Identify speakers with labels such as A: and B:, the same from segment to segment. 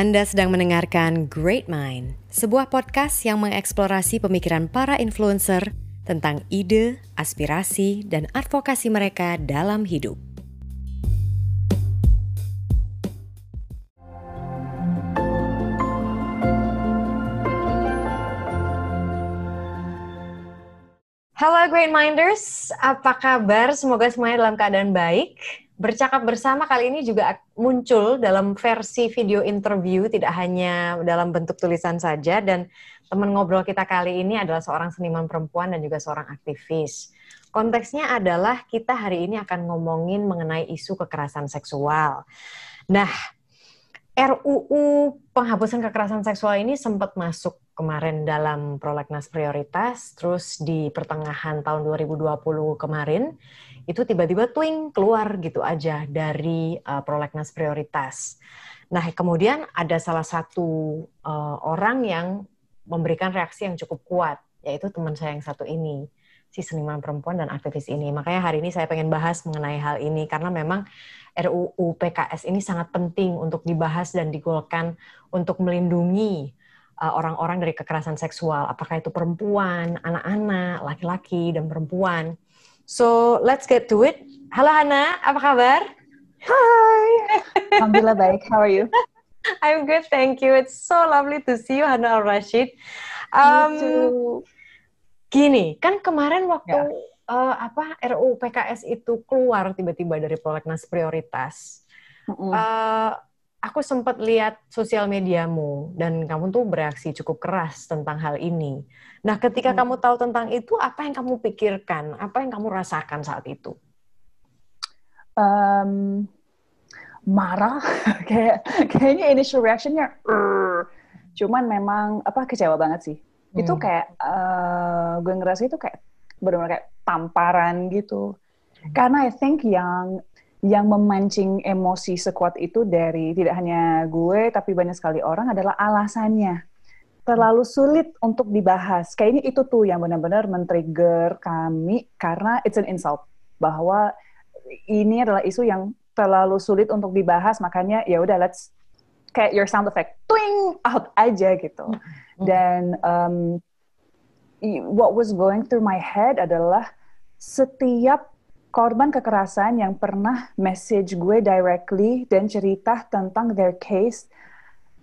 A: Anda sedang mendengarkan Great Mind, sebuah podcast yang mengeksplorasi pemikiran para influencer tentang ide, aspirasi, dan advokasi mereka dalam hidup. Halo Great Minders, apa kabar? Semoga semuanya dalam keadaan baik. Bercakap bersama kali ini juga muncul dalam versi video interview, tidak hanya dalam bentuk tulisan saja. Dan teman ngobrol kita kali ini adalah seorang seniman perempuan dan juga seorang aktivis. Konteksnya adalah kita hari ini akan ngomongin mengenai isu kekerasan seksual. Nah, RUU penghapusan kekerasan seksual ini sempat masuk kemarin dalam prolegnas prioritas, terus di pertengahan tahun 2020 kemarin itu tiba-tiba twing keluar gitu aja dari uh, prolegnas prioritas. Nah, kemudian ada salah satu uh, orang yang memberikan reaksi yang cukup kuat, yaitu teman saya yang satu ini, si seniman perempuan dan aktivis ini. Makanya hari ini saya pengen bahas mengenai hal ini karena memang RUU PKS ini sangat penting untuk dibahas dan digolkan untuk melindungi uh, orang-orang dari kekerasan seksual, apakah itu perempuan, anak-anak, laki-laki dan perempuan. So let's get to it. Halo Hana, apa kabar?
B: Hai. Alhamdulillah baik. How are you?
A: I'm good, thank you. It's so lovely to see you, Hana Al Rashid. Um, gini, kan kemarin waktu yeah. Uh, apa RUU PKS itu keluar tiba-tiba dari prolegnas prioritas. Mm -hmm. uh, aku sempat lihat sosial mediamu dan kamu tuh bereaksi cukup keras tentang hal ini. Nah, ketika hmm. kamu tahu tentang itu, apa yang kamu pikirkan? Apa yang kamu rasakan saat itu?
B: Um, marah, kayak kayaknya initial reactionnya, cuman memang apa kecewa banget sih. Hmm. Itu kayak uh, gue ngerasa itu kayak benar-benar kayak tamparan gitu. Hmm. Karena I think yang yang memancing emosi sekuat itu dari tidak hanya gue tapi banyak sekali orang adalah alasannya terlalu sulit untuk dibahas. Kayaknya itu tuh yang benar-benar men-trigger kami karena it's an insult bahwa ini adalah isu yang terlalu sulit untuk dibahas makanya ya udah let's kayak your sound effect twing out aja gitu. Mm-hmm. Dan um, what was going through my head adalah setiap korban kekerasan yang pernah message gue directly dan cerita tentang their case,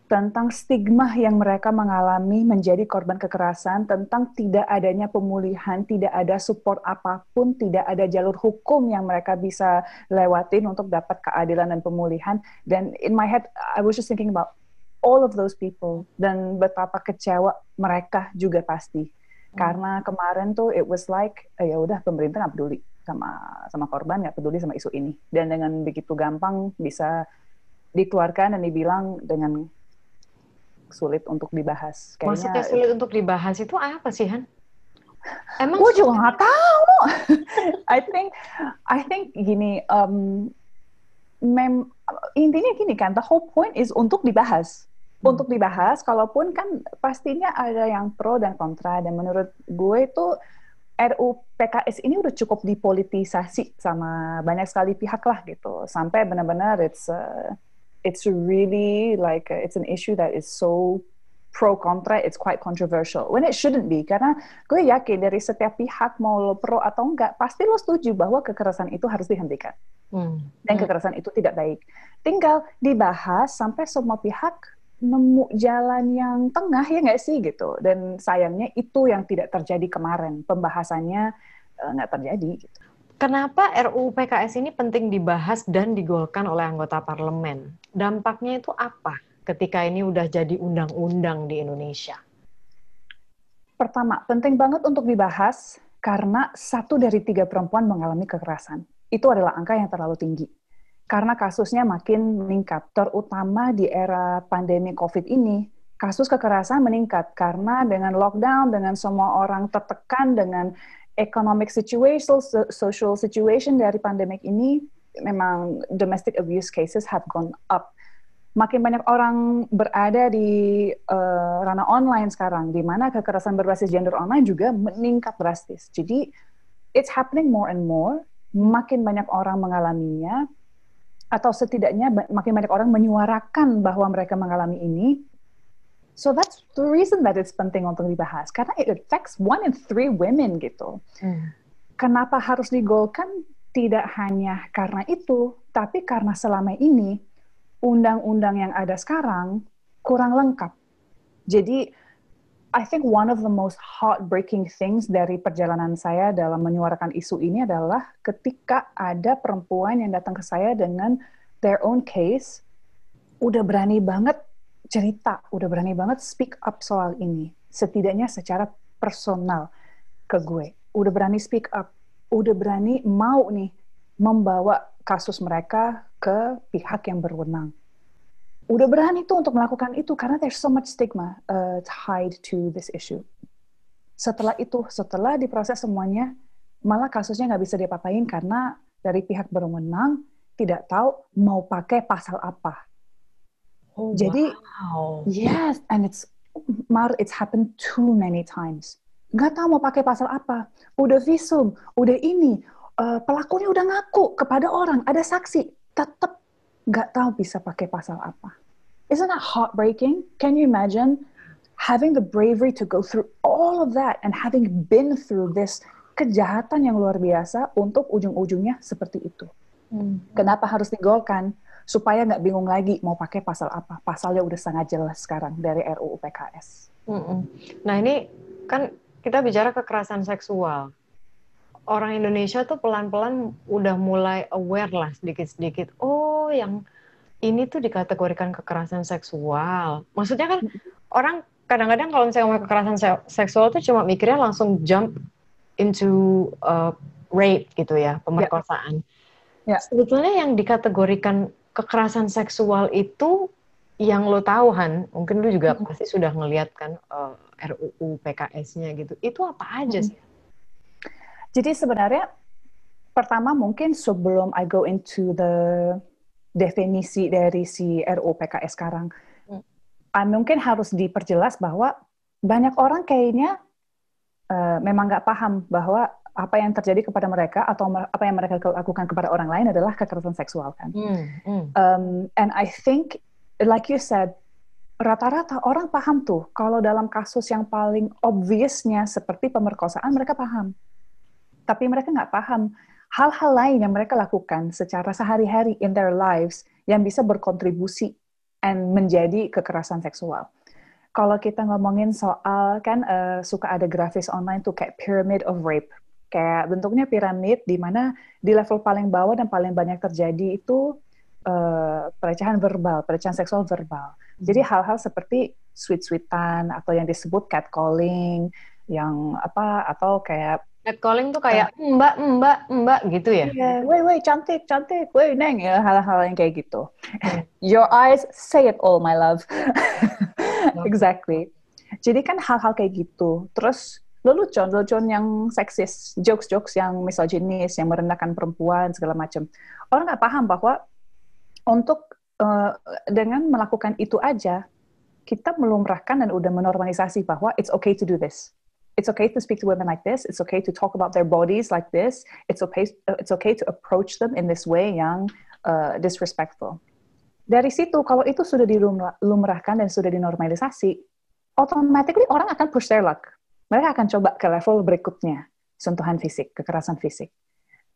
B: tentang stigma yang mereka mengalami menjadi korban kekerasan, tentang tidak adanya pemulihan, tidak ada support apa pun, tidak ada jalur hukum yang mereka bisa lewatin untuk dapat keadilan dan pemulihan. Dan in my head, I was just thinking about all of those people dan betapa kecewa mereka juga pasti. Hmm. Karena kemarin tuh it was like, ya udah pemerintah nggak peduli sama sama korban nggak peduli sama isu ini dan dengan begitu gampang bisa dikeluarkan dan dibilang dengan sulit untuk dibahas.
A: Kayaknya, Maksudnya sulit untuk dibahas itu apa sih Han?
B: Emang gue juga nggak tahu. I think I think gini um, mem intinya gini kan the whole point is untuk dibahas. Hmm. Untuk dibahas, kalaupun kan pastinya ada yang pro dan kontra dan menurut gue itu RU PKS ini udah cukup dipolitisasi sama banyak sekali pihak lah gitu sampai benar-benar it's uh, it's really like uh, it's an issue that is so pro kontra it's quite controversial when it shouldn't be karena gue yakin dari setiap pihak mau lo pro atau enggak pasti lo setuju bahwa kekerasan itu harus dihentikan hmm. dan hmm. kekerasan itu tidak baik tinggal dibahas sampai semua pihak nemu jalan yang tengah ya nggak sih gitu dan sayangnya itu yang tidak terjadi kemarin pembahasannya eh, nggak uh, terjadi gitu.
A: Kenapa RUU PKS ini penting dibahas dan digolkan oleh anggota parlemen? Dampaknya itu apa ketika ini udah jadi undang-undang di Indonesia?
B: Pertama, penting banget untuk dibahas karena satu dari tiga perempuan mengalami kekerasan. Itu adalah angka yang terlalu tinggi karena kasusnya makin meningkat, terutama di era pandemi COVID ini. Kasus kekerasan meningkat karena dengan lockdown, dengan semua orang tertekan, dengan economic situation, social situation dari pandemik ini, memang domestic abuse cases have gone up. Makin banyak orang berada di uh, ranah online sekarang, di mana kekerasan berbasis gender online juga meningkat drastis. Jadi, it's happening more and more. Makin banyak orang mengalaminya, atau setidaknya makin banyak orang menyuarakan bahwa mereka mengalami ini. So that's the reason that it's penting untuk dibahas karena it affects one in three women gitu. Hmm. Kenapa harus digolkan? Tidak hanya karena itu, tapi karena selama ini undang-undang yang ada sekarang kurang lengkap. Jadi I think one of the most heartbreaking things dari perjalanan saya dalam menyuarakan isu ini adalah ketika ada perempuan yang datang ke saya dengan their own case, udah berani banget cerita, udah berani banget speak up soal ini, setidaknya secara personal ke gue. Udah berani speak up, udah berani mau nih membawa kasus mereka ke pihak yang berwenang. Udah berani tuh untuk melakukan itu karena there's so much stigma uh, tied to this issue. Setelah itu, setelah diproses semuanya, malah kasusnya nggak bisa diapa-apain karena dari pihak berwenang tidak tahu mau pakai pasal apa
A: Oh,
B: Jadi,
A: wow.
B: yes, and it's Mar, it's happened too many times. Gak tahu mau pakai pasal apa. Udah visum, udah ini, uh, pelakunya udah ngaku kepada orang, ada saksi, tetap gak tahu bisa pakai pasal apa. Isn't that heartbreaking? Can you imagine having the bravery to go through all of that and having been through this kejahatan yang luar biasa untuk ujung-ujungnya seperti itu? Hmm. Kenapa harus digolkan? supaya nggak bingung lagi mau pakai pasal apa. Pasalnya udah sangat jelas sekarang dari RUU PKS.
A: Nah ini kan kita bicara kekerasan seksual. Orang Indonesia tuh pelan-pelan udah mulai aware lah sedikit-sedikit. Oh, yang ini tuh dikategorikan kekerasan seksual. Maksudnya kan orang kadang-kadang kalau misalnya ngomong kekerasan seksual tuh cuma mikirnya langsung jump into uh, rape gitu ya, pemerkosaan. Ya. Sebetulnya yang dikategorikan kekerasan seksual itu yang lo tahu Han, mungkin lo juga pasti sudah ngeliat kan uh, RUU PKS-nya gitu. Itu apa aja sih?
B: Jadi sebenarnya pertama mungkin sebelum I go into the definisi dari si RUU PKS sekarang, hmm. uh, mungkin harus diperjelas bahwa banyak orang kayaknya uh, memang nggak paham bahwa apa yang terjadi kepada mereka atau apa yang mereka lakukan kepada orang lain adalah kekerasan seksual kan. Mm, mm. Um, and I think, like you said, rata-rata orang paham tuh kalau dalam kasus yang paling obviousnya seperti pemerkosaan mereka paham, tapi mereka nggak paham hal-hal lain yang mereka lakukan secara sehari-hari in their lives yang bisa berkontribusi and menjadi kekerasan seksual kalau kita ngomongin soal kan uh, suka ada grafis online tuh kayak pyramid of rape kayak bentuknya piramid di mana di level paling bawah dan paling banyak terjadi itu uh, pelecehan verbal, pelecehan seksual verbal. Hmm. Jadi hal-hal seperti sweet-sweetan atau yang disebut catcalling, yang apa atau kayak
A: catcalling tuh kayak mbak mbak mbak gitu ya?
B: Iya, woi woi cantik cantik, woi neng ya hal-hal yang kayak gitu. Your eyes say it all, my love. exactly. Jadi kan hal-hal kayak gitu. Terus lelucon, lelucon yang seksis, jokes-jokes yang misoginis, yang merendahkan perempuan segala macam. Orang nggak paham bahwa untuk uh, dengan melakukan itu aja kita melumrahkan dan udah menormalisasi bahwa it's okay to do this. It's okay to speak to women like this. It's okay to talk about their bodies like this. It's okay. It's okay to approach them in this way yang uh, disrespectful. Dari situ, kalau itu sudah dilumrahkan dan sudah dinormalisasi, automatically orang akan push their luck mereka akan coba ke level berikutnya, sentuhan fisik, kekerasan fisik.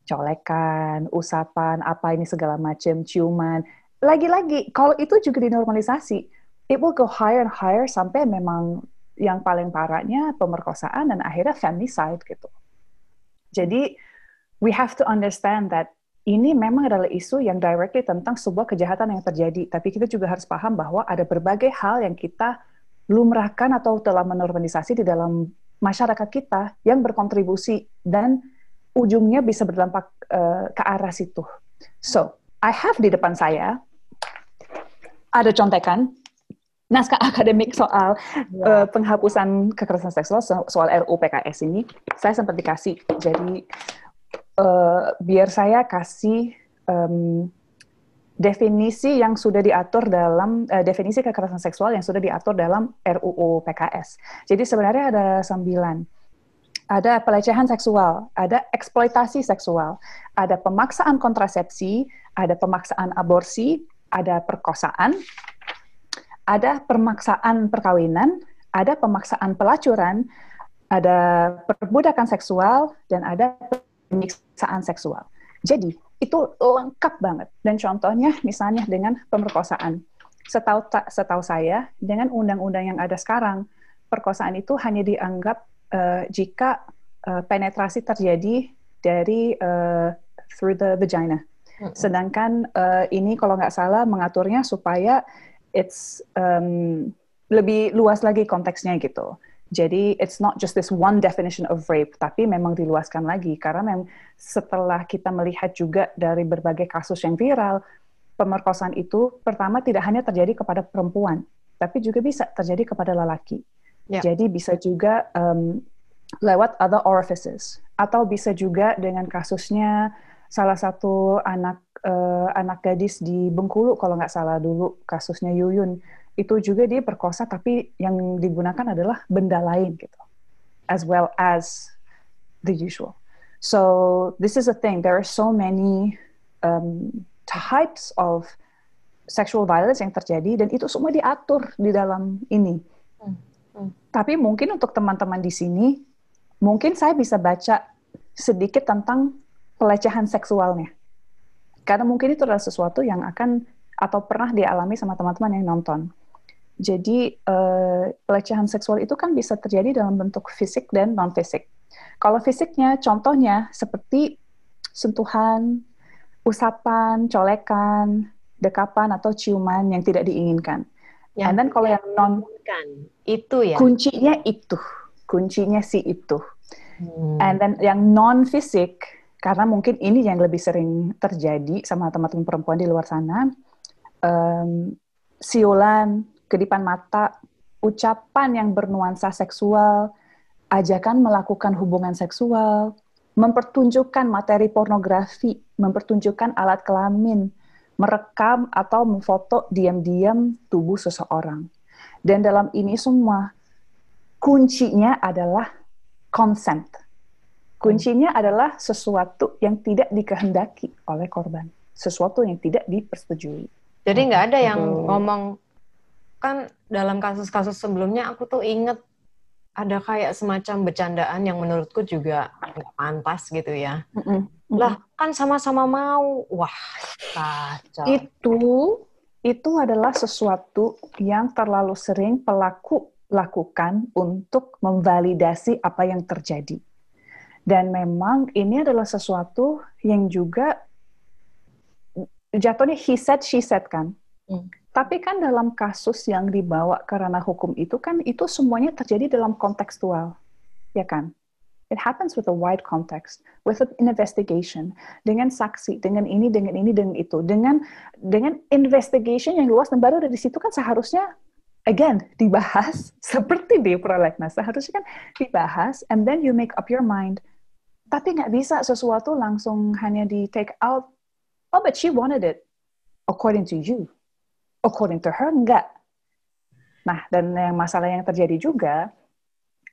B: Colekan, usapan, apa ini segala macam, ciuman. Lagi-lagi, kalau itu juga dinormalisasi, it will go higher and higher sampai memang yang paling parahnya pemerkosaan dan akhirnya femicide gitu. Jadi, we have to understand that ini memang adalah isu yang directly tentang sebuah kejahatan yang terjadi. Tapi kita juga harus paham bahwa ada berbagai hal yang kita lumrahkan atau telah menormalisasi di dalam masyarakat kita yang berkontribusi dan ujungnya bisa berdampak uh, ke arah situ. So, I have di depan saya ada contekan naskah akademik soal uh, penghapusan kekerasan seksual soal RUU PKS ini. Saya sempat dikasih, jadi uh, biar saya kasih um, definisi yang sudah diatur dalam uh, definisi kekerasan seksual yang sudah diatur dalam RUU PKS. Jadi sebenarnya ada sembilan. ada pelecehan seksual, ada eksploitasi seksual, ada pemaksaan kontrasepsi, ada pemaksaan aborsi, ada perkosaan, ada pemaksaan perkawinan, ada pemaksaan pelacuran, ada perbudakan seksual, dan ada penyiksaan seksual. Jadi, itu lengkap banget. Dan contohnya misalnya dengan pemerkosaan. Setahu, setahu saya, dengan undang-undang yang ada sekarang, perkosaan itu hanya dianggap uh, jika uh, penetrasi terjadi dari uh, through the vagina. Sedangkan uh, ini kalau nggak salah mengaturnya supaya it's um, lebih luas lagi konteksnya gitu. Jadi it's not just this one definition of rape, tapi memang diluaskan lagi karena memang setelah kita melihat juga dari berbagai kasus yang viral, pemerkosaan itu pertama tidak hanya terjadi kepada perempuan, tapi juga bisa terjadi kepada lelaki. Yeah. Jadi bisa juga um, lewat other orifices atau bisa juga dengan kasusnya salah satu anak uh, anak gadis di Bengkulu kalau nggak salah dulu kasusnya Yuyun itu juga dia perkosa tapi yang digunakan adalah benda lain gitu as well as the usual so this is a thing there are so many um, types of sexual violence yang terjadi dan itu semua diatur di dalam ini hmm. Hmm. tapi mungkin untuk teman-teman di sini mungkin saya bisa baca sedikit tentang pelecehan seksualnya. Karena mungkin itu adalah sesuatu yang akan atau pernah dialami sama teman-teman yang nonton. Jadi uh, pelecehan seksual itu kan bisa terjadi dalam bentuk fisik dan non fisik. Kalau fisiknya, contohnya seperti sentuhan, usapan, colekan, dekapan atau ciuman yang tidak diinginkan. Yang And then kalau yang non
A: itu ya.
B: Kuncinya itu, kuncinya sih itu. Hmm. And then yang non fisik karena mungkin ini yang lebih sering terjadi sama teman-teman perempuan di luar sana. Um, siulan, kedipan mata, ucapan yang bernuansa seksual, ajakan melakukan hubungan seksual, mempertunjukkan materi pornografi, mempertunjukkan alat kelamin, merekam atau memfoto diam-diam tubuh seseorang. Dan dalam ini semua, kuncinya adalah consent Kuncinya adalah sesuatu yang tidak dikehendaki oleh korban, sesuatu yang tidak dipersetujui.
A: Jadi nggak ada yang gitu. ngomong kan dalam kasus-kasus sebelumnya aku tuh inget ada kayak semacam bercandaan yang menurutku juga nggak pantas gitu ya. Mm -mm. Lah kan sama-sama mau, wah kacau.
B: Itu itu adalah sesuatu yang terlalu sering pelaku lakukan untuk memvalidasi apa yang terjadi. Dan memang ini adalah sesuatu yang juga jatuhnya he said, she said kan. Hmm. Tapi kan dalam kasus yang dibawa karena hukum itu kan itu semuanya terjadi dalam kontekstual, ya kan? It happens with a wide context, with an investigation, dengan saksi, dengan ini, dengan ini, dengan itu, dengan dengan investigation yang luas dan baru dari situ kan seharusnya again dibahas seperti di prolegnas seharusnya kan dibahas and then you make up your mind tapi nggak bisa sesuatu langsung hanya di take out. Oh, but she wanted it. According to you. According to her, enggak. Nah, dan yang masalah yang terjadi juga,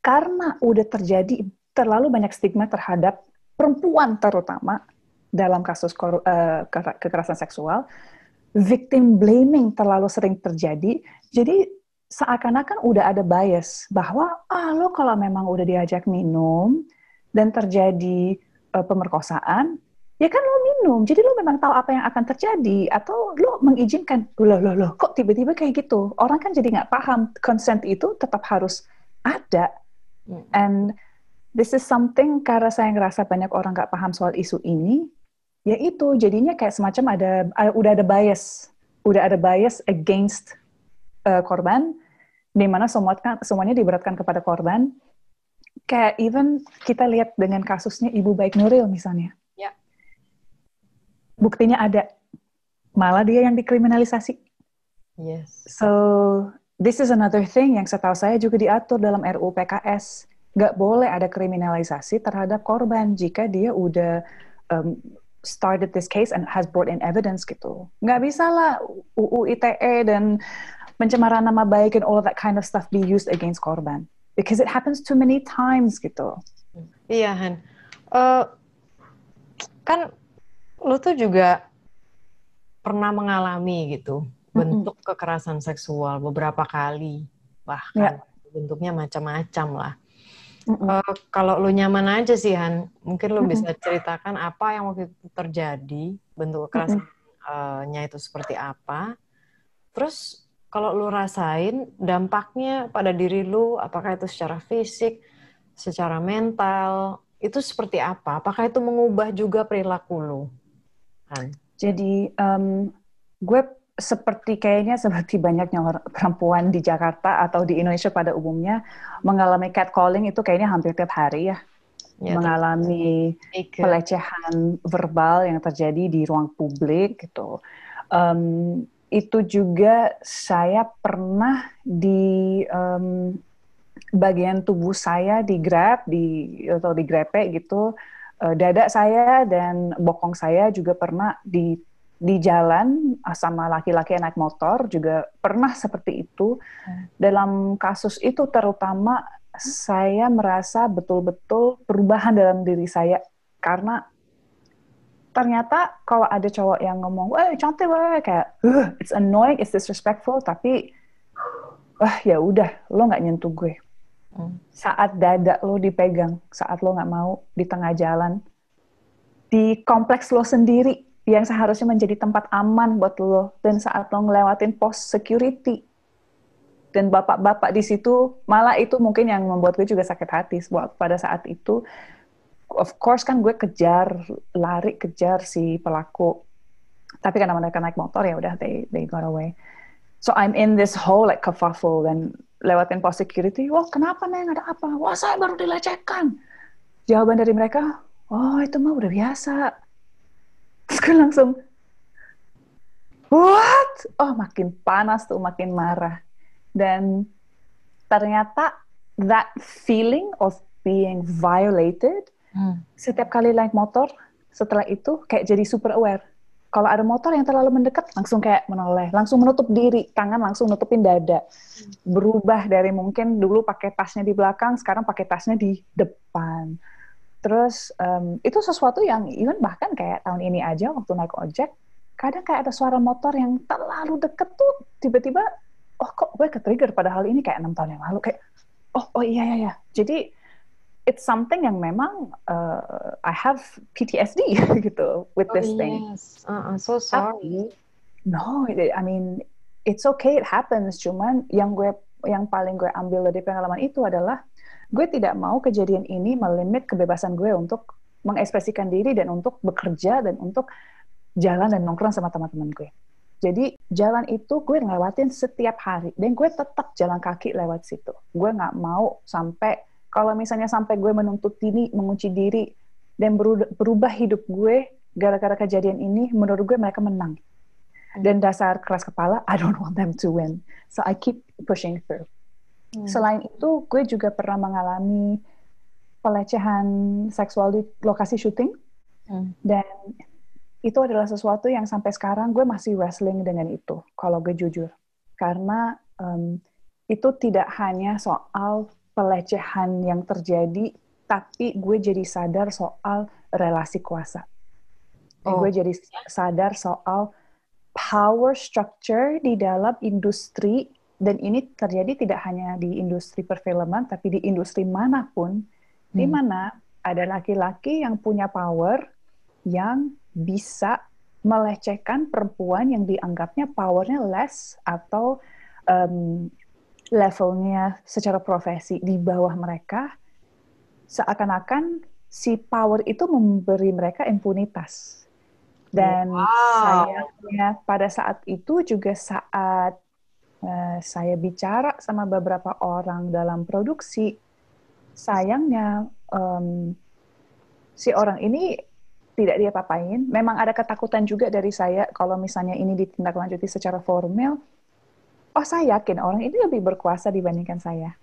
B: karena udah terjadi terlalu banyak stigma terhadap perempuan terutama dalam kasus uh, kekerasan seksual, victim blaming terlalu sering terjadi, jadi seakan-akan udah ada bias bahwa ah lo kalau memang udah diajak minum, dan terjadi uh, pemerkosaan, ya kan lo minum, jadi lo memang tahu apa yang akan terjadi atau lo mengizinkan, loh loh loh, kok tiba-tiba kayak gitu? Orang kan jadi nggak paham consent itu tetap harus ada. And this is something karena saya ngerasa banyak orang nggak paham soal isu ini, yaitu jadinya kayak semacam ada uh, udah ada bias, udah ada bias against uh, korban, di mana semua semuanya diberatkan kepada korban kayak even kita lihat dengan kasusnya Ibu Baik Nuril misalnya. Ya. Buktinya ada. Malah dia yang dikriminalisasi.
A: Yes.
B: So, this is another thing yang setahu saya juga diatur dalam RUU PKS. Gak boleh ada kriminalisasi terhadap korban jika dia udah um, started this case and has brought in evidence gitu. Nggak bisa lah UU ITE dan pencemaran nama baik and all of that kind of stuff be used against korban because it happens too many times gitu.
A: Iya Han, uh, kan lu tuh juga pernah mengalami gitu bentuk mm -hmm. kekerasan seksual beberapa kali bahkan yeah. bentuknya macam-macam lah. Mm -hmm. uh, kalau lu nyaman aja sih Han, mungkin lu mm -hmm. bisa ceritakan apa yang waktu itu terjadi, bentuk kekerasannya mm -hmm. itu seperti apa. Terus kalau lu rasain dampaknya pada diri lu, apakah itu secara fisik, secara mental, itu seperti apa? Apakah itu mengubah juga perilaku lu?
B: Han? Jadi um, gue seperti kayaknya seperti banyaknya perempuan di Jakarta atau di Indonesia pada umumnya mengalami catcalling itu kayaknya hampir tiap hari ya. ya mengalami pelecehan verbal yang terjadi di ruang publik gitu. Um, itu juga saya pernah di um, bagian tubuh saya di grab di atau di grepe gitu uh, dada saya dan bokong saya juga pernah di di jalan sama laki-laki naik motor juga pernah seperti itu. Hmm. Dalam kasus itu terutama saya merasa betul-betul perubahan dalam diri saya karena ternyata kalau ada cowok yang ngomong, "Eh, cantik, weh," kayak, "It's annoying, it's disrespectful," tapi wah ya udah, lo nggak nyentuh gue. Hmm. Saat dada lo dipegang, saat lo nggak mau di tengah jalan, di kompleks lo sendiri yang seharusnya menjadi tempat aman buat lo, dan saat lo ngelewatin pos security, dan bapak-bapak di situ, malah itu mungkin yang membuat gue juga sakit hati pada saat itu of course kan gue kejar lari kejar si pelaku. Tapi karena mereka naik motor ya udah they they got away. So I'm in this whole like kerfuffle dan lewatin pos security. Wah kenapa neng? Ada apa? Wah saya baru dilecehkan. Jawaban dari mereka oh itu mah udah biasa. Terus gue langsung what? Oh makin panas tuh makin marah. Dan ternyata that feeling of being violated Hmm. Setiap kali naik motor, setelah itu kayak jadi super aware. Kalau ada motor yang terlalu mendekat, langsung kayak menoleh, langsung menutup diri, tangan langsung nutupin dada. Berubah dari mungkin dulu pakai tasnya di belakang, sekarang pakai tasnya di depan. Terus um, itu sesuatu yang even bahkan kayak tahun ini aja waktu naik ojek, kadang kayak ada suara motor yang terlalu deket tuh tiba-tiba, oh kok gue ke-trigger padahal ini kayak enam tahun yang lalu kayak, oh oh iya iya iya. Jadi it's something yang memang uh, I have PTSD gitu with oh, this yes. thing.
A: Uh, I'm so sorry.
B: no, I mean it's okay, it happens. Cuman yang gue yang paling gue ambil dari pengalaman itu adalah gue tidak mau kejadian ini melimit kebebasan gue untuk mengekspresikan diri dan untuk bekerja dan untuk jalan dan nongkrong sama teman-teman gue. Jadi jalan itu gue ngelewatin setiap hari dan gue tetap jalan kaki lewat situ. Gue nggak mau sampai kalau misalnya sampai gue menuntut diri, mengunci diri, dan berubah hidup gue gara-gara kejadian ini, menurut gue mereka menang. Dan dasar keras kepala, I don't want them to win. So I keep pushing through. Hmm. Selain itu, gue juga pernah mengalami pelecehan seksual di lokasi syuting. Hmm. Dan itu adalah sesuatu yang sampai sekarang gue masih wrestling dengan itu, kalau gue jujur. Karena um, itu tidak hanya soal pelecehan yang terjadi, tapi gue jadi sadar soal relasi kuasa. Oh. Gue jadi sadar soal power structure di dalam industri dan ini terjadi tidak hanya di industri perfilman tapi di industri mana pun hmm. di mana ada laki-laki yang punya power yang bisa melecehkan perempuan yang dianggapnya powernya less atau um, levelnya secara profesi di bawah mereka, seakan-akan si power itu memberi mereka impunitas. Dan wow. sayangnya pada saat itu juga saat uh, saya bicara sama beberapa orang dalam produksi, sayangnya um, si orang ini tidak dia papain. Memang ada ketakutan juga dari saya kalau misalnya ini ditindaklanjuti secara formal, oh saya yakin orang ini lebih berkuasa dibandingkan saya.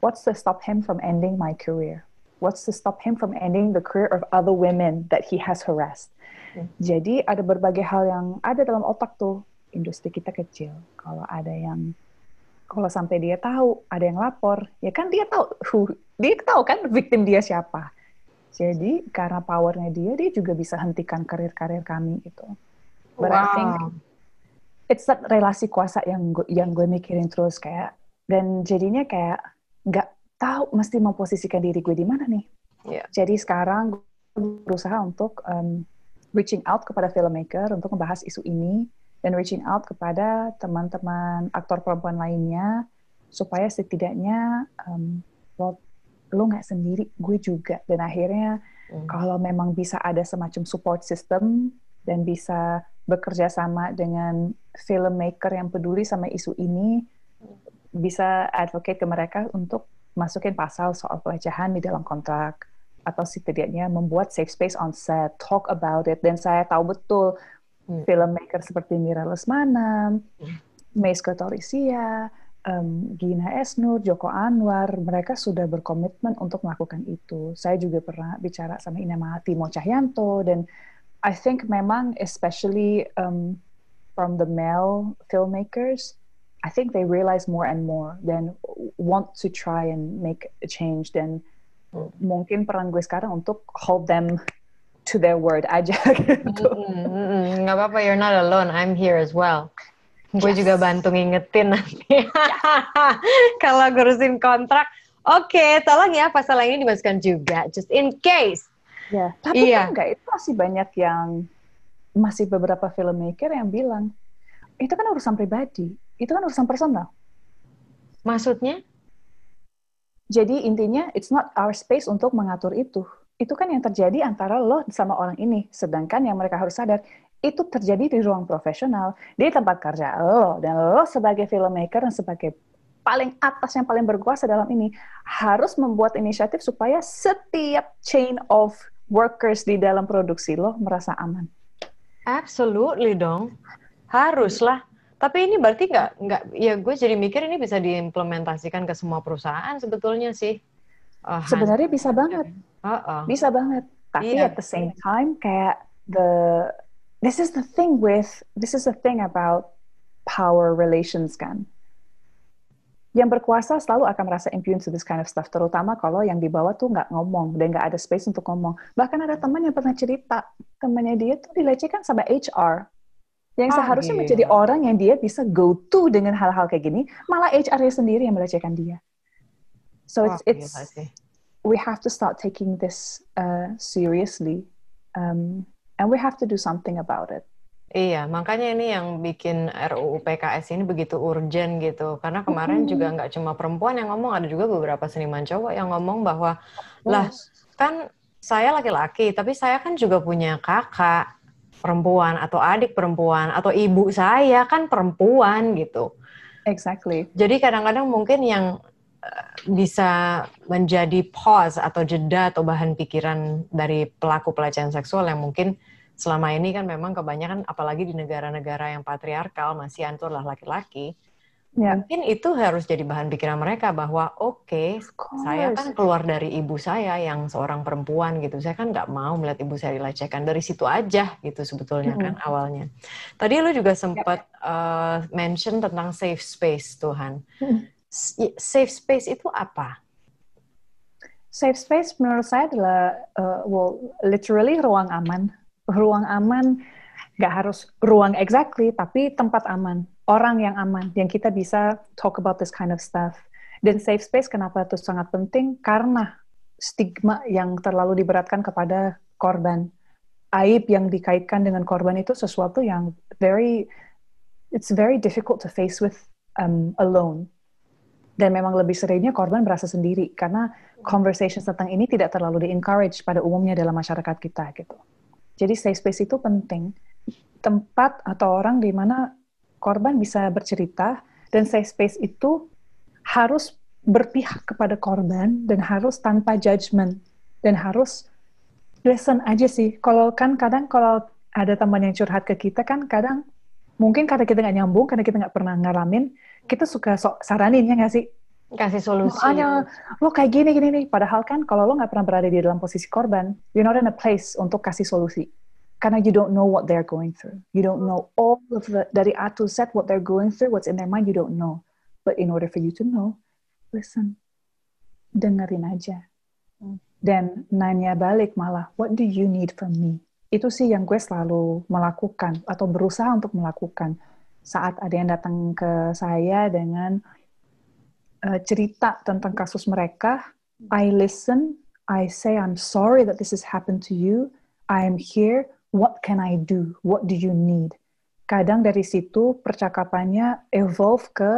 B: What's to stop him from ending my career? What's to stop him from ending the career of other women that he has harassed? Hmm. Jadi ada berbagai hal yang ada dalam otak tuh. Industri kita kecil. Kalau ada yang kalau sampai dia tahu ada yang lapor, ya kan dia tahu who, dia tahu kan victim dia siapa. Jadi karena powernya dia, dia juga bisa hentikan karir-karir kami gitu. But wow. I think it's that relasi kuasa yang gue, yang gue mikirin terus kayak dan jadinya kayak nggak tahu mesti memposisikan diri gue di mana nih. Yeah. Jadi sekarang gue berusaha untuk um, reaching out kepada filmmaker untuk membahas isu ini dan reaching out kepada teman-teman aktor perempuan lainnya supaya setidaknya um, lo lo nggak sendiri gue juga dan akhirnya hmm. kalau memang bisa ada semacam support system dan bisa bekerja sama dengan filmmaker yang peduli sama isu ini bisa advocate ke mereka untuk masukin pasal soal pelecehan di dalam kontrak atau setidaknya membuat safe space on set, talk about it dan saya tahu betul hmm. filmmaker seperti Mira Lesmana, hmm. Meis Kotorisia, um, Gina Esnur, Joko Anwar, mereka sudah berkomitmen untuk melakukan itu. Saya juga pernah bicara sama Inama Timo Cahyanto, dan I think memang especially um, from the male filmmakers, I think they realize more and more dan want to try and make a change dan hmm. mungkin peran gue sekarang untuk hold them to their word aja gitu.
A: Mm, mm, mm, Nggak apa-apa, you're not alone. I'm here as well. Gue juga bantu ngingetin nanti. Kalau ngurusin kontrak, oke, okay, tolong ya pasal ini dimasukkan juga, just in case.
B: Ya, tapi iya. kan enggak, itu masih banyak yang, masih beberapa filmmaker yang bilang, itu kan urusan pribadi, itu kan urusan personal.
A: Maksudnya?
B: Jadi intinya, it's not our space untuk mengatur itu itu kan yang terjadi antara lo sama orang ini. Sedangkan yang mereka harus sadar, itu terjadi di ruang profesional, di tempat kerja lo. Dan lo sebagai filmmaker dan sebagai paling atas yang paling berkuasa dalam ini, harus membuat inisiatif supaya setiap chain of workers di dalam produksi lo merasa aman.
A: Absolutely dong. Haruslah. Tapi ini berarti nggak nggak ya gue jadi mikir ini bisa diimplementasikan ke semua perusahaan sebetulnya sih.
B: Oh, Sebenarnya bisa banget. Uh-uh. Bisa banget. Tapi yeah. at the same time kayak the this is the thing with this is the thing about power relations kan. Yang berkuasa selalu akan merasa immune to this kind of stuff, terutama kalau yang di bawah tuh nggak ngomong dan nggak ada space untuk ngomong. Bahkan ada teman yang pernah cerita, temannya dia tuh dilecehkan sama HR, yang oh, seharusnya iya. menjadi orang yang dia bisa go to dengan hal-hal kayak gini, malah HR-nya sendiri yang melecehkan dia. So it's oh, it's we have to start taking this uh, seriously, um, and we have to do something about it.
A: Iya, makanya ini yang bikin RUU PKS ini begitu urgent gitu. Karena kemarin mm. juga nggak cuma perempuan yang ngomong, ada juga beberapa seniman cowok yang ngomong bahwa, lah kan saya laki-laki, tapi saya kan juga punya kakak perempuan atau adik perempuan atau ibu saya kan perempuan gitu.
B: Exactly.
A: Jadi kadang-kadang mungkin yang bisa menjadi pause atau jeda atau bahan pikiran dari pelaku pelecehan seksual yang mungkin selama ini kan memang kebanyakan apalagi di negara-negara yang patriarkal masih adalah laki-laki. Ya. Mungkin itu harus jadi bahan pikiran mereka bahwa oke, okay, saya kan keluar dari ibu saya yang seorang perempuan gitu. Saya kan nggak mau melihat ibu saya dilecehkan dari situ aja gitu sebetulnya hmm. kan awalnya. Tadi lu juga sempat ya. uh, mention tentang safe space Tuhan. Hmm safe space itu apa?
B: Safe space menurut saya adalah uh, well literally ruang aman. Ruang aman nggak harus ruang exactly tapi tempat aman, orang yang aman yang kita bisa talk about this kind of stuff. Dan safe space kenapa itu sangat penting? Karena stigma yang terlalu diberatkan kepada korban. Aib yang dikaitkan dengan korban itu sesuatu yang very it's very difficult to face with um, alone dan memang lebih seringnya korban merasa sendiri karena conversation tentang ini tidak terlalu di-encourage pada umumnya dalam masyarakat kita gitu. Jadi safe space itu penting. Tempat atau orang di mana korban bisa bercerita dan safe space itu harus berpihak kepada korban dan harus tanpa judgment dan harus listen aja sih. Kalau kan kadang kalau ada teman yang curhat ke kita kan kadang mungkin karena kita nggak nyambung, karena kita nggak pernah ngalamin, kita suka sok saranin ya nggak sih?
A: Kasih solusi.
B: Makanya lo kayak gini gini nih. Padahal kan kalau lo nggak pernah berada di dalam posisi korban, you're not in a place untuk kasih solusi. Karena you don't know what they're going through. You don't know all of the dari A to Z what they're going through, what's in their mind, you don't know. But in order for you to know, listen, dengerin aja. Hmm. Dan nanya balik malah, what do you need from me? Itu sih yang gue selalu melakukan atau berusaha untuk melakukan saat ada yang datang ke saya dengan uh, cerita tentang kasus mereka. I listen, I say I'm sorry that this has happened to you. I am here. What can I do? What do you need? Kadang dari situ percakapannya evolve ke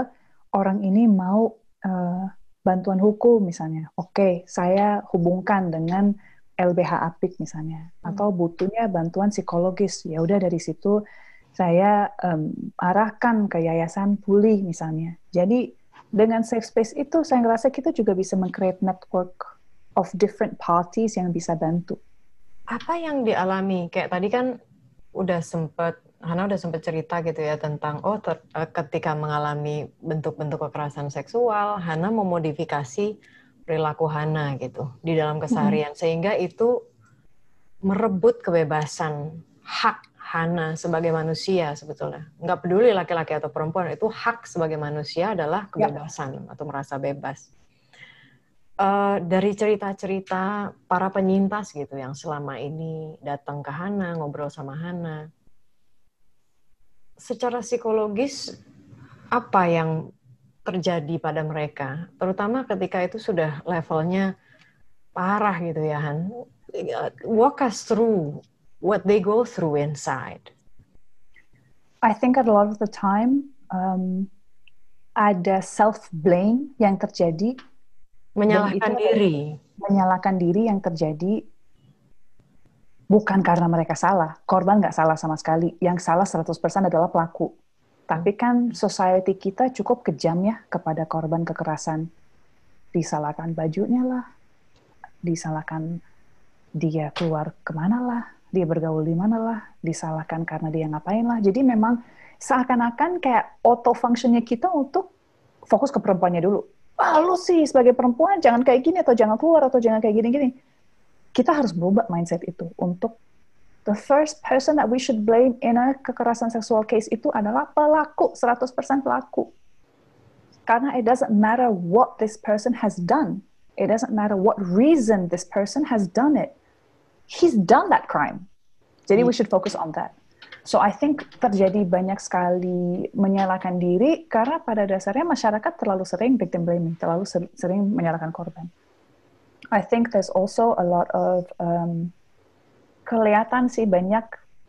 B: orang ini mau uh, bantuan hukum misalnya. Oke, okay, saya hubungkan dengan LBH Apik misalnya, hmm. atau butuhnya bantuan psikologis. Ya udah dari situ saya um, arahkan ke yayasan pulih misalnya. Jadi dengan safe space itu saya ngerasa kita juga bisa mengcreate network of different parties yang bisa bantu.
A: Apa yang dialami? Kayak tadi kan udah sempet Hana udah sempat cerita gitu ya tentang oh ter, eh, ketika mengalami bentuk-bentuk kekerasan seksual, Hana memodifikasi perilaku Hana gitu di dalam keseharian hmm. sehingga itu merebut kebebasan hak Hana sebagai manusia sebetulnya. Nggak peduli laki-laki atau perempuan, itu hak sebagai manusia adalah ya. kebebasan ya. atau merasa bebas. Uh, dari cerita-cerita para penyintas gitu yang selama ini datang ke Hana, ngobrol sama Hana, secara psikologis apa yang terjadi pada mereka, terutama ketika itu sudah levelnya parah gitu ya Han. Walk us through what they go through inside.
B: I think a lot of the time um, ada self blame yang terjadi,
A: menyalahkan diri,
B: menyalahkan diri yang terjadi bukan karena mereka salah. Korban nggak salah sama sekali. Yang salah 100% adalah pelaku. Tapi kan society kita cukup kejam ya kepada korban kekerasan. Disalahkan bajunya lah, disalahkan dia keluar ke mana lah, dia bergaul di mana lah, disalahkan karena dia ngapain lah. Jadi memang seakan-akan kayak auto functionnya kita untuk fokus ke perempuannya dulu. Ah, lu sih sebagai perempuan jangan kayak gini atau jangan keluar atau jangan kayak gini-gini kita harus berubah mindset itu untuk the first person that we should blame in a kekerasan seksual case itu adalah pelaku, 100% pelaku. Karena it doesn't matter what this person has done. It doesn't matter what reason this person has done it. He's done that crime. Jadi we should focus on that. So I think terjadi banyak sekali menyalahkan diri karena pada dasarnya masyarakat terlalu sering victim blaming, terlalu sering menyalahkan korban. I think there's also a lot of um, kelihatan sih banyak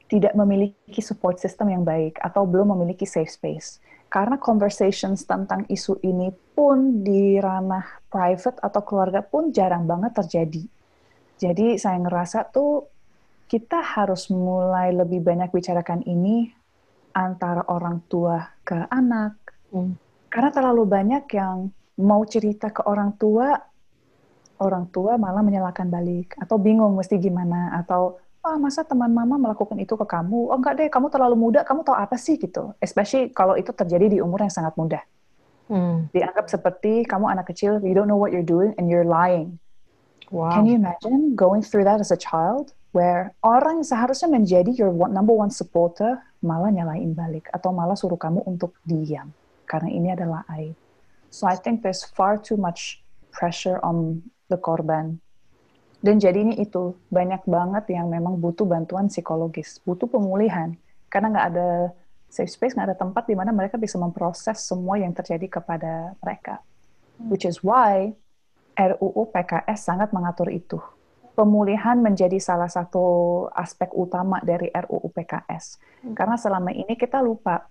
B: tidak memiliki support system yang baik atau belum memiliki safe space. Karena conversations tentang isu ini pun di ranah private atau keluarga pun jarang banget terjadi. Jadi saya ngerasa tuh kita harus mulai lebih banyak bicarakan ini antara orang tua ke anak. Hmm. Karena terlalu banyak yang mau cerita ke orang tua orang tua malah menyalahkan balik. Atau bingung mesti gimana. Atau ah masa teman mama melakukan itu ke kamu? Oh enggak deh kamu terlalu muda kamu tahu apa sih? Gitu. Especially kalau itu terjadi di umur yang sangat muda. Hmm. dianggap seperti kamu anak kecil you don't know what you're doing and you're lying wow. can you imagine going through that as a child where orang seharusnya menjadi your number one supporter malah nyalain balik atau malah suruh kamu untuk diam karena ini adalah aib so I think there's far too much pressure on the korban. Dan jadinya itu banyak banget yang memang butuh bantuan psikologis, butuh pemulihan, karena nggak ada safe space, nggak ada tempat di mana mereka bisa memproses semua yang terjadi kepada mereka. Hmm. Which is why RUU PKS sangat mengatur itu. Pemulihan menjadi salah satu aspek utama dari RUU PKS. Hmm. Karena selama ini kita lupa,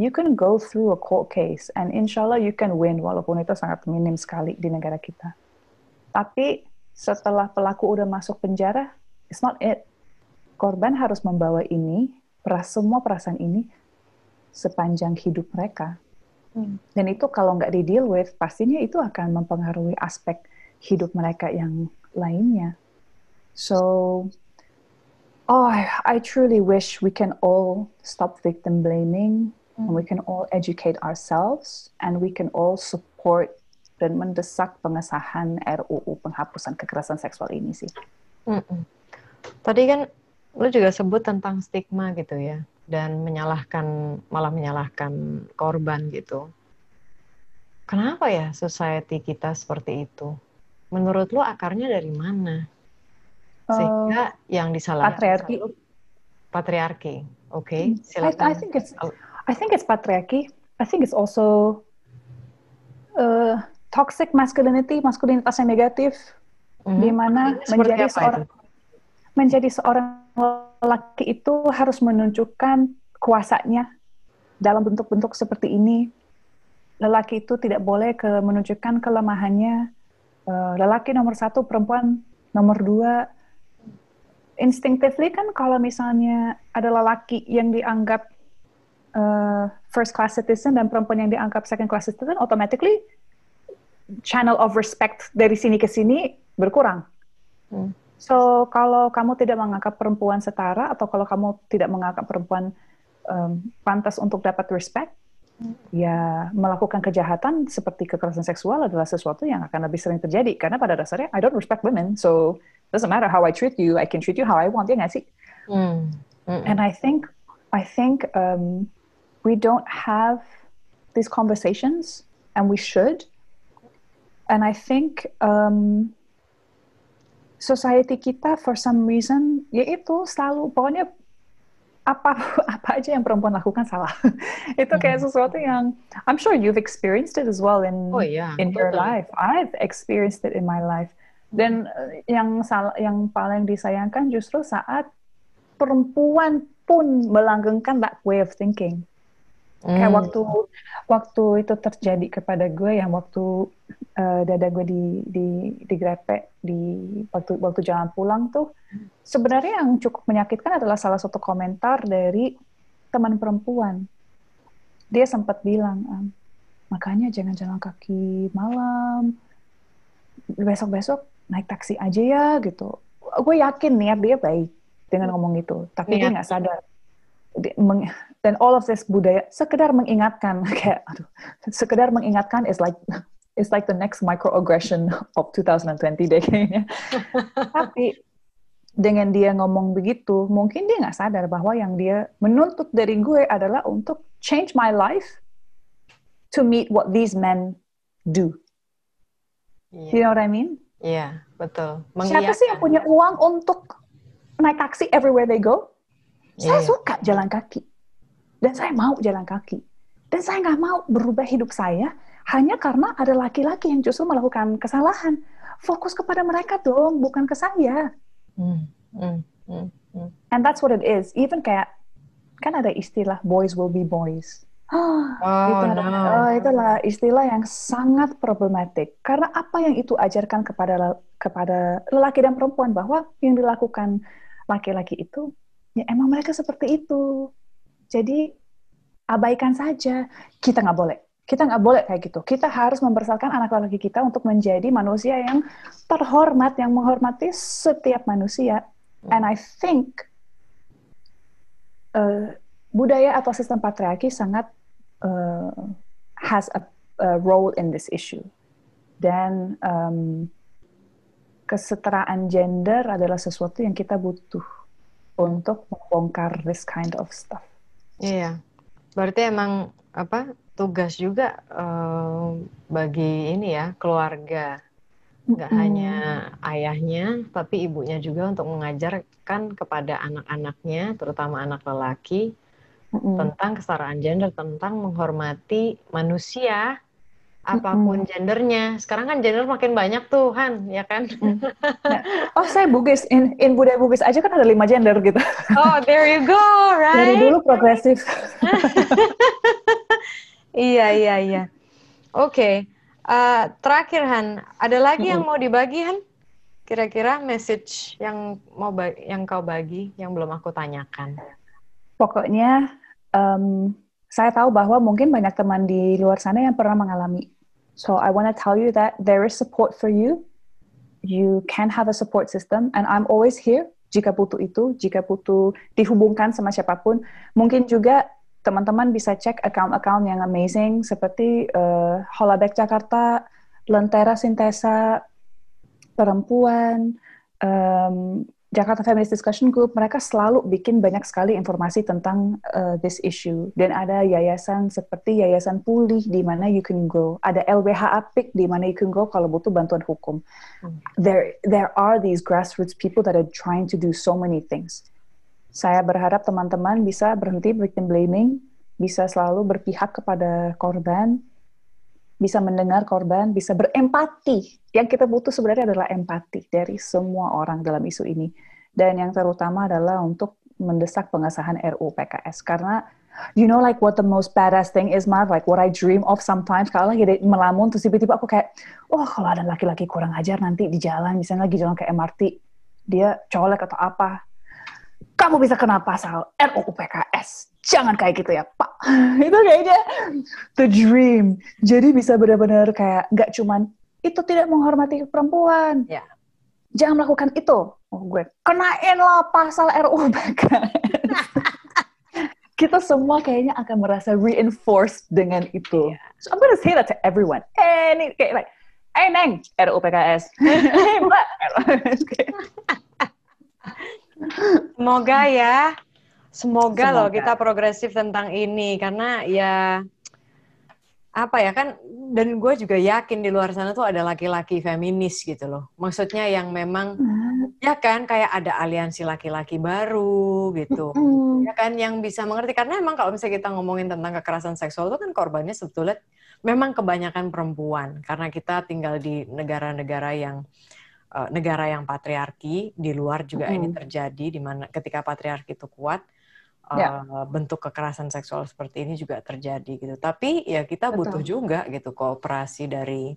B: you can go through a court case and insya Allah you can win, walaupun itu sangat minim sekali di negara kita. Tapi setelah pelaku udah masuk penjara, it's not it. Korban harus membawa ini, semua perasaan ini sepanjang hidup mereka. Hmm. Dan itu kalau nggak di-deal with, pastinya itu akan mempengaruhi aspek hidup mereka yang lainnya. So, oh, I, I truly wish we can all stop victim blaming, hmm. and we can all educate ourselves, and we can all support dan mendesak pengesahan RUU penghapusan kekerasan seksual ini sih. Mm-mm.
A: Tadi kan lu juga sebut tentang stigma gitu ya dan menyalahkan malah menyalahkan korban gitu. kenapa ya society kita seperti itu? Menurut lo akarnya dari mana? Sehingga uh, yang disalahkan
B: patriarki.
A: Patriarki, oke. Okay,
B: hmm. I, I think it's I think it's patriarki. I think it's also uh, toxic masculinity, maskulinitas yang negatif, mm-hmm. di mana menjadi seorang itu? menjadi seorang lelaki itu harus menunjukkan kuasanya dalam bentuk-bentuk seperti ini. Lelaki itu tidak boleh ke menunjukkan kelemahannya. Uh, lelaki nomor satu, perempuan nomor dua. Instinctively kan kalau misalnya ada lelaki yang dianggap uh, first class citizen dan perempuan yang dianggap second class citizen, automatically channel of respect dari sini ke sini berkurang. Hmm. So kalau kamu tidak menganggap perempuan setara atau kalau kamu tidak menganggap perempuan um, pantas untuk dapat respect, hmm. ya melakukan kejahatan seperti kekerasan seksual adalah sesuatu yang akan lebih sering terjadi karena pada dasarnya I don't respect women, so doesn't matter how I treat you, I can treat you how I want ya nggak sih? Hmm. Hmm. And I think I think um, we don't have these conversations, and we should. And I think um, society kita for some reason yaitu selalu pokoknya apa apa aja yang perempuan lakukan salah. Itu kayak hmm. sesuatu yang I'm sure you've experienced it as well in
A: oh, yeah,
B: in your life. I've experienced it in my life. Dan uh, yang salah yang paling disayangkan justru saat perempuan pun melanggengkan that way of thinking Hmm. Kayak waktu waktu itu terjadi kepada gue yang waktu uh, dada gue di di digrepe di waktu waktu jalan pulang tuh sebenarnya yang cukup menyakitkan adalah salah satu komentar dari teman perempuan. Dia sempat bilang, makanya jangan jalan kaki malam. Besok-besok naik taksi aja ya gitu. Gue yakin niat dia baik dengan ngomong itu, tapi niat. dia nggak sadar dan all of this budaya sekedar mengingatkan kayak aduh sekedar mengingatkan is like is like the next microaggression of 2020 deh kayaknya tapi dengan dia ngomong begitu mungkin dia nggak sadar bahwa yang dia menuntut dari gue adalah untuk change my life to meet what these men do yeah. you know what I mean
A: Iya, yeah, betul.
B: Siapa sih yang punya uang untuk naik taksi everywhere they go? Saya yeah. suka jalan kaki. Dan saya mau jalan kaki. Dan saya nggak mau berubah hidup saya hanya karena ada laki-laki yang justru melakukan kesalahan. Fokus kepada mereka dong, bukan ke saya. Mm, mm, mm, mm. And that's what it is. Even kayak, kan ada istilah boys will be boys. Oh, itu, no. oh, itulah istilah yang sangat problematik. Karena apa yang itu ajarkan kepada kepada lelaki dan perempuan bahwa yang dilakukan laki-laki itu ya emang mereka seperti itu. Jadi abaikan saja. Kita nggak boleh. Kita nggak boleh kayak gitu. Kita harus membesarkan anak laki kita untuk menjadi manusia yang terhormat, yang menghormati setiap manusia. And I think uh, budaya atau sistem patriarki sangat uh, has a, a role in this issue. Dan um, kesetaraan gender adalah sesuatu yang kita butuh untuk membongkar this kind of stuff.
A: Iya, berarti emang apa tugas juga uh, bagi ini ya keluarga, nggak mm -hmm. hanya ayahnya tapi ibunya juga untuk mengajarkan kepada anak-anaknya, terutama anak lelaki, mm -hmm. tentang kesetaraan gender, tentang menghormati manusia apa pun mm -hmm. gendernya. Sekarang kan gender makin banyak tuh, Han, ya kan? Mm.
B: Oh, saya Bugis. In, in budaya Bugis aja kan ada lima gender gitu.
A: Oh, there you go, right?
B: Dari dulu progresif.
A: iya, iya, iya. Oke. Okay. Uh, eh, terakhir, Han, ada lagi mm -hmm. yang mau dibagi, Han? Kira-kira message yang mau yang kau bagi yang belum aku tanyakan?
B: Pokoknya um, saya tahu bahwa mungkin banyak teman di luar sana yang pernah mengalami. So I want to tell you that there is support for you. You can have a support system and I'm always here jika butuh itu, jika butuh dihubungkan sama siapa pun. Mungkin juga teman-teman bisa cek account-account yang amazing seperti uh, Holodeck Jakarta, Lentera Sintesa, Perempuan, um, Jakarta Feminist Discussion Group mereka selalu bikin banyak sekali informasi tentang uh, this issue dan ada yayasan seperti Yayasan Pulih di mana you can go, ada LBH Apik di mana you can go kalau butuh bantuan hukum. Hmm. There there are these grassroots people that are trying to do so many things. Saya berharap teman-teman bisa berhenti victim blaming, bisa selalu berpihak kepada korban, bisa mendengar korban, bisa berempati. Yang kita butuh sebenarnya adalah empati dari semua orang dalam isu ini. Dan yang terutama adalah untuk mendesak pengesahan RUU PKS. Karena you know like what the most badass thing is, Mar? Like what I dream of sometimes. Kalau lagi melamun, terus tiba-tiba aku kayak, oh kalau ada laki-laki kurang ajar nanti di jalan, misalnya lagi jalan ke MRT, dia colek atau apa, kamu bisa kena pasal RUU PKS. Jangan kayak gitu ya, Pak. itu kayaknya the dream. Jadi bisa benar-benar kayak nggak cuman itu tidak menghormati perempuan.
A: Ya.
B: Jangan melakukan itu. Oh, gue kenain lah pasal RUU PKS. Kita semua kayaknya akan merasa reinforced dengan itu. Yeah. So I'm gonna say that to everyone. Ini kayak like, eh Neng, RUU PKS. Eh Mbak,
A: Semoga ya. Semoga, Semoga loh kita progresif tentang ini karena ya apa ya kan dan gue juga yakin di luar sana tuh ada laki-laki feminis gitu loh. Maksudnya yang memang hmm. ya kan kayak ada aliansi laki-laki baru gitu. Hmm. Ya kan yang bisa mengerti karena emang kalau misalnya kita ngomongin tentang kekerasan seksual itu kan korbannya sebetulnya memang kebanyakan perempuan karena kita tinggal di negara-negara yang uh, negara yang patriarki di luar juga mm. ini terjadi di mana ketika patriarki itu kuat uh, ya. bentuk kekerasan seksual seperti ini juga terjadi gitu. Tapi ya kita Betul. butuh juga gitu kooperasi dari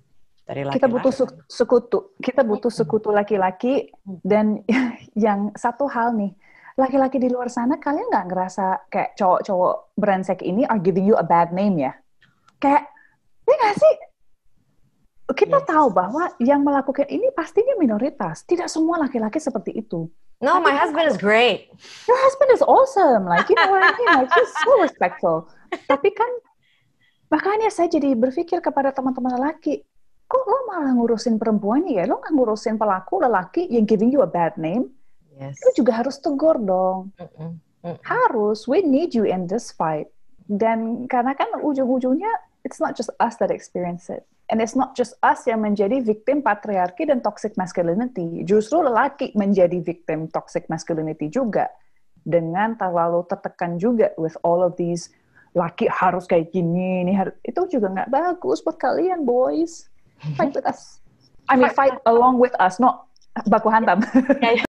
A: dari laki-laki.
B: Kita butuh sekutu. Kita butuh sekutu laki-laki dan yang satu hal nih laki-laki di luar sana kalian nggak ngerasa kayak cowok-cowok brengsek ini are giving you a bad name ya? Kayak ini nggak sih kita yes. tahu bahwa yang melakukan ini pastinya minoritas. Tidak semua laki-laki seperti itu.
A: No, Tapi my husband is great.
B: Your husband is awesome. Like, you know what I mean? Like, he's so respectful. Tapi kan, makanya saya jadi berpikir kepada teman-teman lelaki, kok lo malah ngurusin perempuan ya? Lo nggak ngurusin pelaku lelaki yang giving you a bad name? Yes. Lo juga harus tegur dong. Mm -mm. Mm -mm. Harus. We need you in this fight. Dan karena kan ujung-ujungnya, it's not just us that experience it And it's not just us yang menjadi victim patriarki dan toxic masculinity. Justru lelaki menjadi victim toxic masculinity juga. Dengan terlalu tertekan juga with all of these laki harus kayak gini, ini harus, itu juga nggak bagus buat kalian boys. Fight with us. I mean fight along with us, not baku hantam.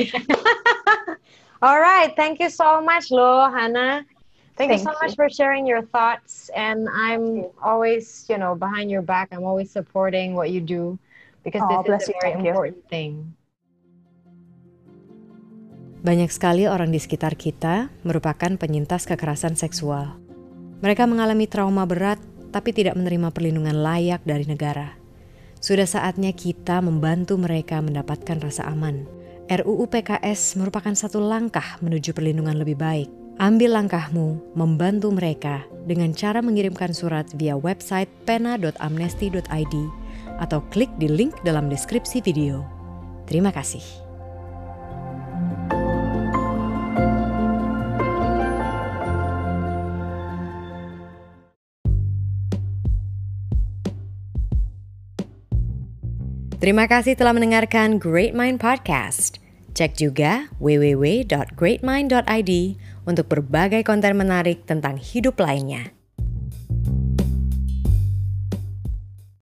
A: All right. Thank you so much, Lo, Hannah. Thank, Thank you so you. much for sharing your thoughts. And I'm always, you know, behind your back. I'm always supporting what you do because oh, this is a very important you. thing. Banyak sekali orang di sekitar kita merupakan penyintas kekerasan seksual. Mereka mengalami trauma berat tapi tidak menerima perlindungan layak dari negara. Sudah saatnya kita membantu mereka mendapatkan rasa aman RUU PKS merupakan satu langkah menuju perlindungan lebih baik. Ambil langkahmu membantu mereka dengan cara mengirimkan surat via website pena.amnesty.id atau klik di link dalam deskripsi video. Terima kasih. Terima kasih telah mendengarkan Great Mind Podcast. Cek juga www.greatmind.id untuk berbagai konten menarik tentang hidup lainnya.